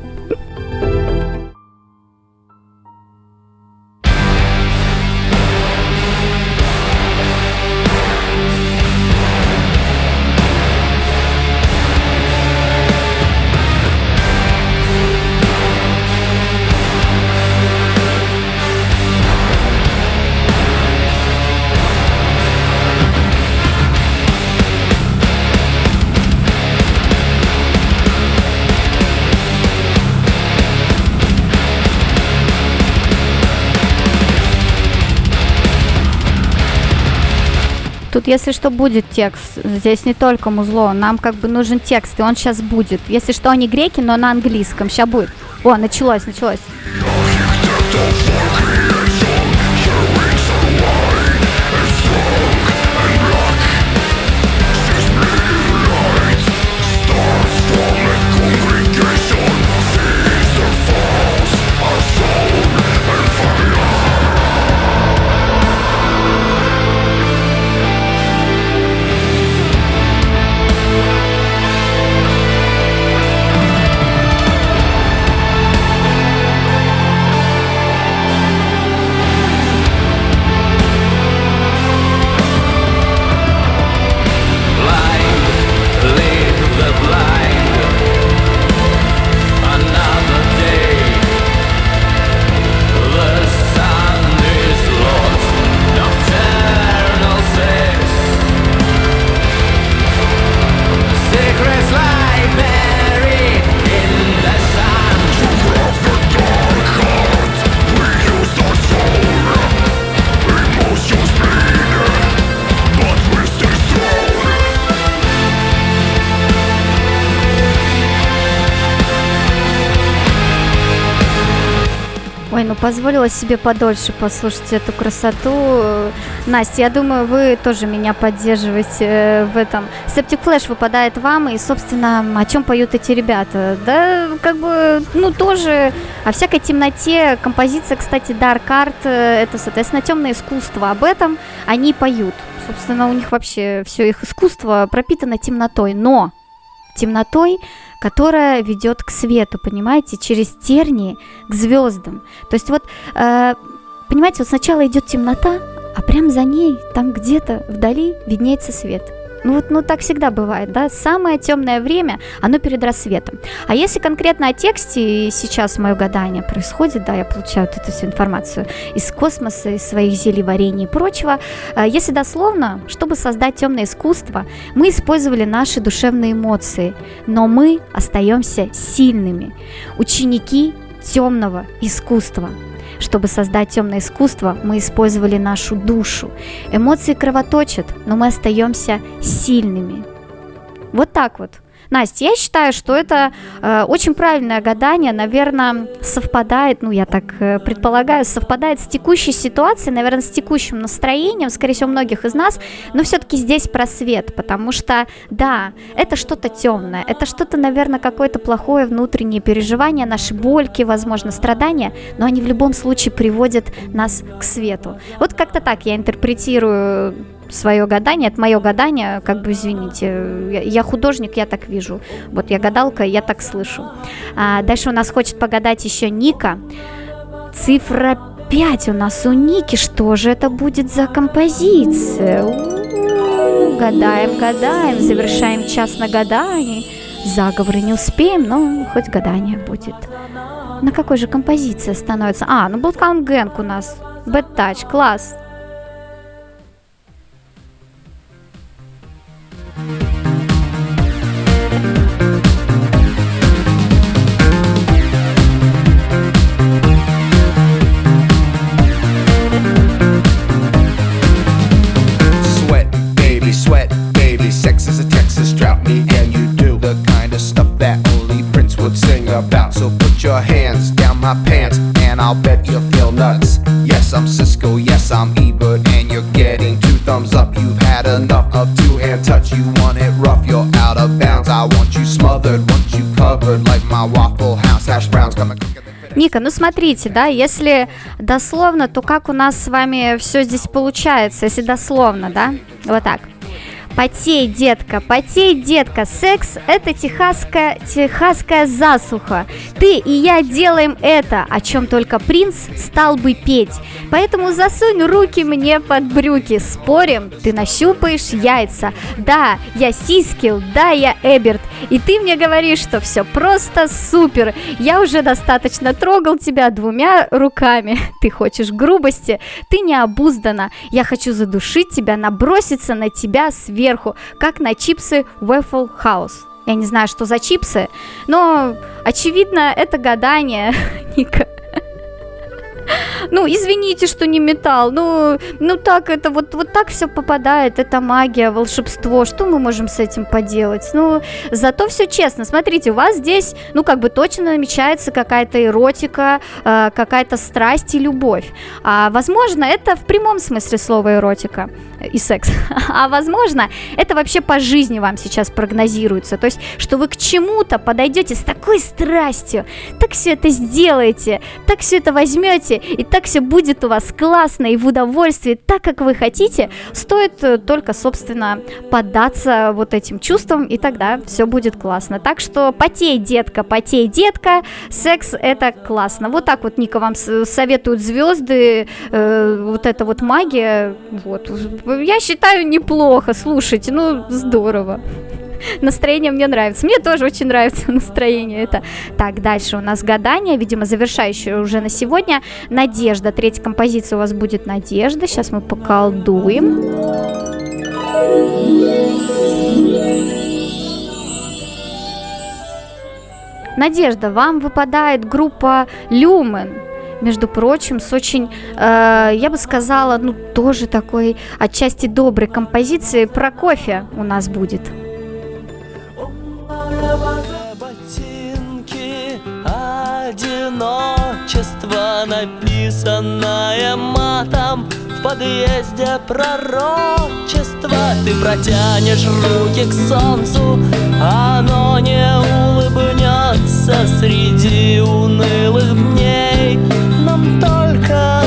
Тут, если что, будет текст. Здесь не только музло. Нам как бы нужен текст, и он сейчас будет. Если что, они греки, но на английском. Сейчас будет. О, началось, началось. Позволила себе подольше послушать эту красоту. Настя, я думаю, вы тоже меня поддерживаете э, в этом. Septic Flash выпадает вам, и, собственно, о чем поют эти ребята? Да, как бы, ну, тоже о всякой темноте. Композиция, кстати, Dark Art, э, это, соответственно, темное искусство. Об этом они поют. Собственно, у них вообще все их искусство пропитано темнотой. Но темнотой, которая ведет к свету, понимаете, через тернии к звездам. То есть вот, э, понимаете, вот сначала идет темнота, а прям за ней, там где-то вдали виднеется свет. Ну вот, ну так всегда бывает, да, самое темное время, оно перед рассветом. А если конкретно о тексте, и сейчас мое гадание происходит, да, я получаю вот эту всю информацию из космоса, из своих зелий, варений и прочего, э, если дословно, чтобы создать темное искусство, мы использовали наши душевные эмоции, но мы остаемся сильными, ученики темного искусства. Чтобы создать темное искусство, мы использовали нашу душу. Эмоции кровоточат, но мы остаемся сильными. Вот так вот. Настя, я считаю, что это э, очень правильное гадание, наверное, совпадает, ну, я так э, предполагаю, совпадает с текущей ситуацией, наверное, с текущим настроением, скорее всего, многих из нас, но все-таки здесь просвет, потому что, да, это что-то темное, это что-то, наверное, какое-то плохое внутреннее переживание, наши больки, возможно, страдания, но они в любом случае приводят нас к свету. Вот как-то так я интерпретирую свое гадание, это мое гадание, как бы извините, я, художник, я так вижу. Вот я гадалка, я так слышу. А, дальше у нас хочет погадать еще Ника. Цифра 5 у нас у Ники. Что же это будет за композиция? Гадаем, гадаем, завершаем час на гадании. Заговоры не успеем, но хоть гадание будет. На какой же композиции становится? А, ну Bloodhound Gang у нас. Bad Touch, класс. And you do the kind of stuff that ol' Lee Prince would sing about so put your hands down my pants and I'll bet you'll feel nuts. Yes, I'm Cisco. Yes, I'm Ebert, and you're getting thumbs up. You've had enough of two-hand touch. You want it rough, you're out of bounds. I want you smothered, want you covered like my Waffle House hash browns quicker than Ника, ну смотрите, да, если дословно, то как у нас с вами все здесь получается, если дословно, да, вот так. Потей, детка, потей, детка. Секс – это техасская, техасская засуха. Ты и я делаем это, о чем только принц стал бы петь. Поэтому засунь руки мне под брюки. Спорим, ты нащупаешь яйца. Да, я Сискил, да, я Эберт. И ты мне говоришь, что все просто супер. Я уже достаточно трогал тебя двумя руками. Ты хочешь грубости, ты необуздана. Я хочу задушить тебя, наброситься на тебя сверху, как на чипсы Waffle House. Я не знаю, что за чипсы, но очевидно, это гадание, Ника. Ну, извините, что не металл. Ну, ну так это вот, вот так все попадает. Это магия, волшебство. Что мы можем с этим поделать? Ну, зато все честно. Смотрите, у вас здесь, ну, как бы точно намечается какая-то эротика, э, какая-то страсть и любовь. А возможно, это в прямом смысле слова эротика и секс. А возможно, это вообще по жизни вам сейчас прогнозируется. То есть, что вы к чему-то подойдете с такой страстью, так все это сделаете, так все это возьмете, и так все будет у вас классно и в удовольствии, так как вы хотите. Стоит э, только, собственно, поддаться вот этим чувствам, и тогда все будет классно. Так что потей, детка, потей, детка, секс это классно. Вот так вот, Ника, вам советуют звезды, э, вот эта вот магия, вот. Я считаю неплохо, слушайте, ну здорово. Настроение мне нравится. Мне тоже очень нравится настроение это. Так, дальше у нас гадание, видимо, завершающее уже на сегодня. Надежда. Третья композиция у вас будет Надежда. Сейчас мы поколдуем. Надежда, вам выпадает группа Люмен. Между прочим, с очень, э, я бы сказала, ну тоже такой отчасти доброй композицией про кофе у нас будет. Одиночество, написанное матом В подъезде пророчество. Ты протянешь руки к солнцу Оно не улыбнется среди унылых дней. Нам только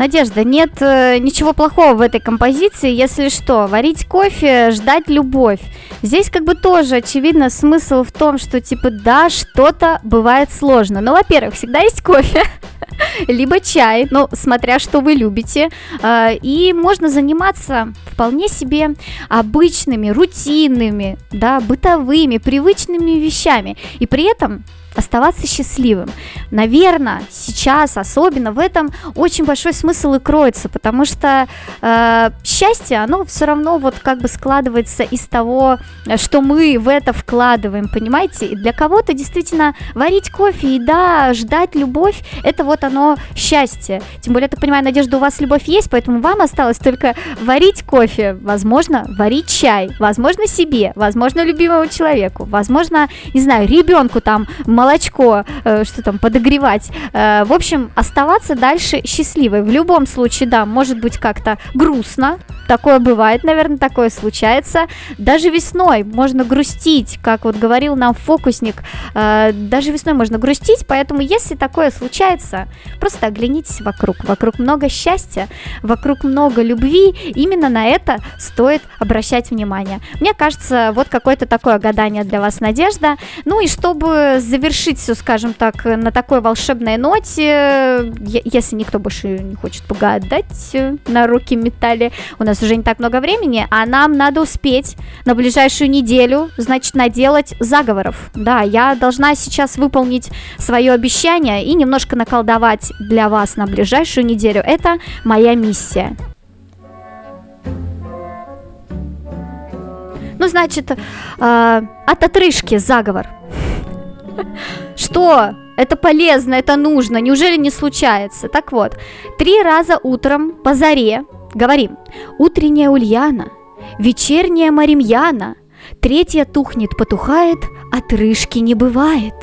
Надежда, нет э, ничего плохого в этой композиции, если что, варить кофе, ждать любовь. Здесь как бы тоже очевидно смысл в том, что типа да, что-то бывает сложно. Ну, во-первых, всегда есть кофе, либо чай, ну, смотря что вы любите. Э, И можно заниматься вполне себе обычными, рутинными, да, бытовыми, привычными вещами. И при этом оставаться счастливым. Наверное, сейчас особенно в этом очень большой смысл и кроется, потому что э, счастье, оно все равно вот как бы складывается из того, э, что мы в это вкладываем, понимаете? И для кого-то действительно варить кофе и да, ждать любовь, это вот оно счастье. Тем более, я так понимаю, Надежда, у вас любовь есть, поэтому вам осталось только варить кофе, возможно, варить чай, возможно, себе, возможно, любимому человеку, возможно, не знаю, ребенку там молочко, э, что там, подогревать. Э, в общем, оставаться дальше счастливой. В любом случае, да, может быть как-то грустно, такое бывает, наверное, такое случается. Даже весной можно грустить, как вот говорил нам фокусник, э, даже весной можно грустить, поэтому если такое случается, просто оглянитесь вокруг. Вокруг много счастья, вокруг много любви, именно на это стоит обращать внимание. Мне кажется, вот какое-то такое гадание для вас, Надежда. Ну и чтобы завершить все, скажем так, на такой волшебной ноте, если никто больше не хочет погадать э, на руки металле, у нас уже не так много времени, а нам надо успеть на ближайшую неделю, значит, наделать заговоров. Да, я должна сейчас выполнить свое обещание и немножко наколдовать для вас на ближайшую неделю. Это моя миссия. Ну, значит, э, от отрыжки заговор. Что? Это полезно, это нужно, неужели не случается? Так вот, три раза утром по заре говорим «Утренняя Ульяна», «Вечерняя Маримьяна», «Третья тухнет, потухает, отрыжки не бывает».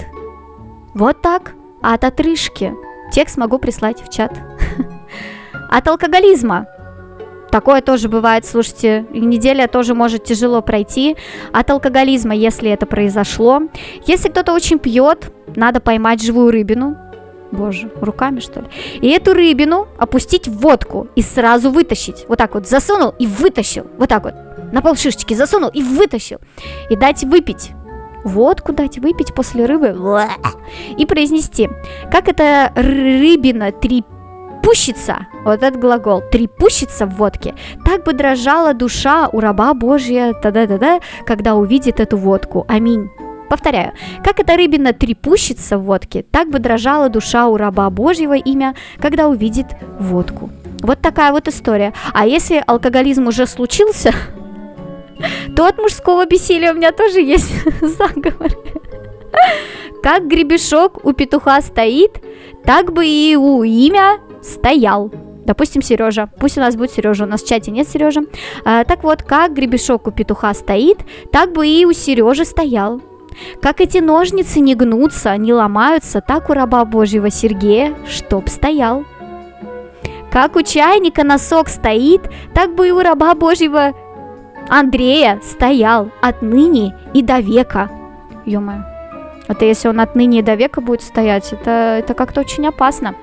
Вот так, от отрыжки. Текст могу прислать в чат. От алкоголизма. Такое тоже бывает, слушайте, неделя тоже может тяжело пройти. От алкоголизма, если это произошло. Если кто-то очень пьет, надо поймать живую рыбину. Боже, руками что ли? И эту рыбину опустить в водку и сразу вытащить. Вот так вот засунул и вытащил. Вот так вот. На полшишечки засунул и вытащил. И дать выпить. Водку дать выпить после рыбы. И произнести. Как эта рыбина трепущится, вот этот глагол, трепущится в водке, так бы дрожала душа у раба Божья, та-да-да-да, когда увидит эту водку. Аминь. Повторяю, как эта рыбина трепущится в водке, так бы дрожала душа у раба Божьего имя, когда увидит водку. Вот такая вот история. А если алкоголизм уже случился, то от мужского бессилия у меня тоже есть заговор. Как гребешок у петуха стоит, так бы и у имя стоял. Допустим, Сережа. Пусть у нас будет Сережа. У нас в чате нет Сережа. А, так вот, как гребешок у петуха стоит, так бы и у Сережи стоял. Как эти ножницы не гнутся, не ломаются, так у раба Божьего Сергея, чтоб стоял. Как у чайника носок стоит, так бы и у раба Божьего Андрея стоял отныне и до века. ё это если он отныне и до века будет стоять, это, это как-то очень опасно.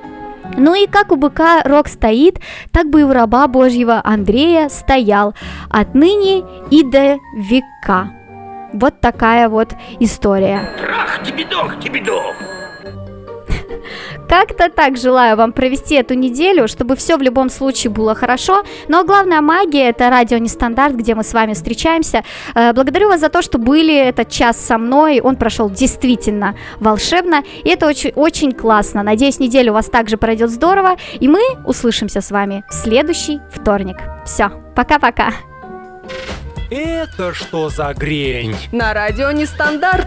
Ну и как у быка рог стоит, так бы и у раба Божьего Андрея стоял отныне и до века. Вот такая вот история. Трах, тебедох, тебедох. Как-то так желаю вам провести эту неделю, чтобы все в любом случае было хорошо. Но главная магия это радио Нестандарт, где мы с вами встречаемся. Э, Благодарю вас за то, что были этот час со мной. Он прошел действительно волшебно. И это очень, очень классно. Надеюсь, неделя у вас также пройдет здорово. И мы услышимся с вами в следующий вторник. Все, пока-пока. Это что за грень? На радио Нестандарт.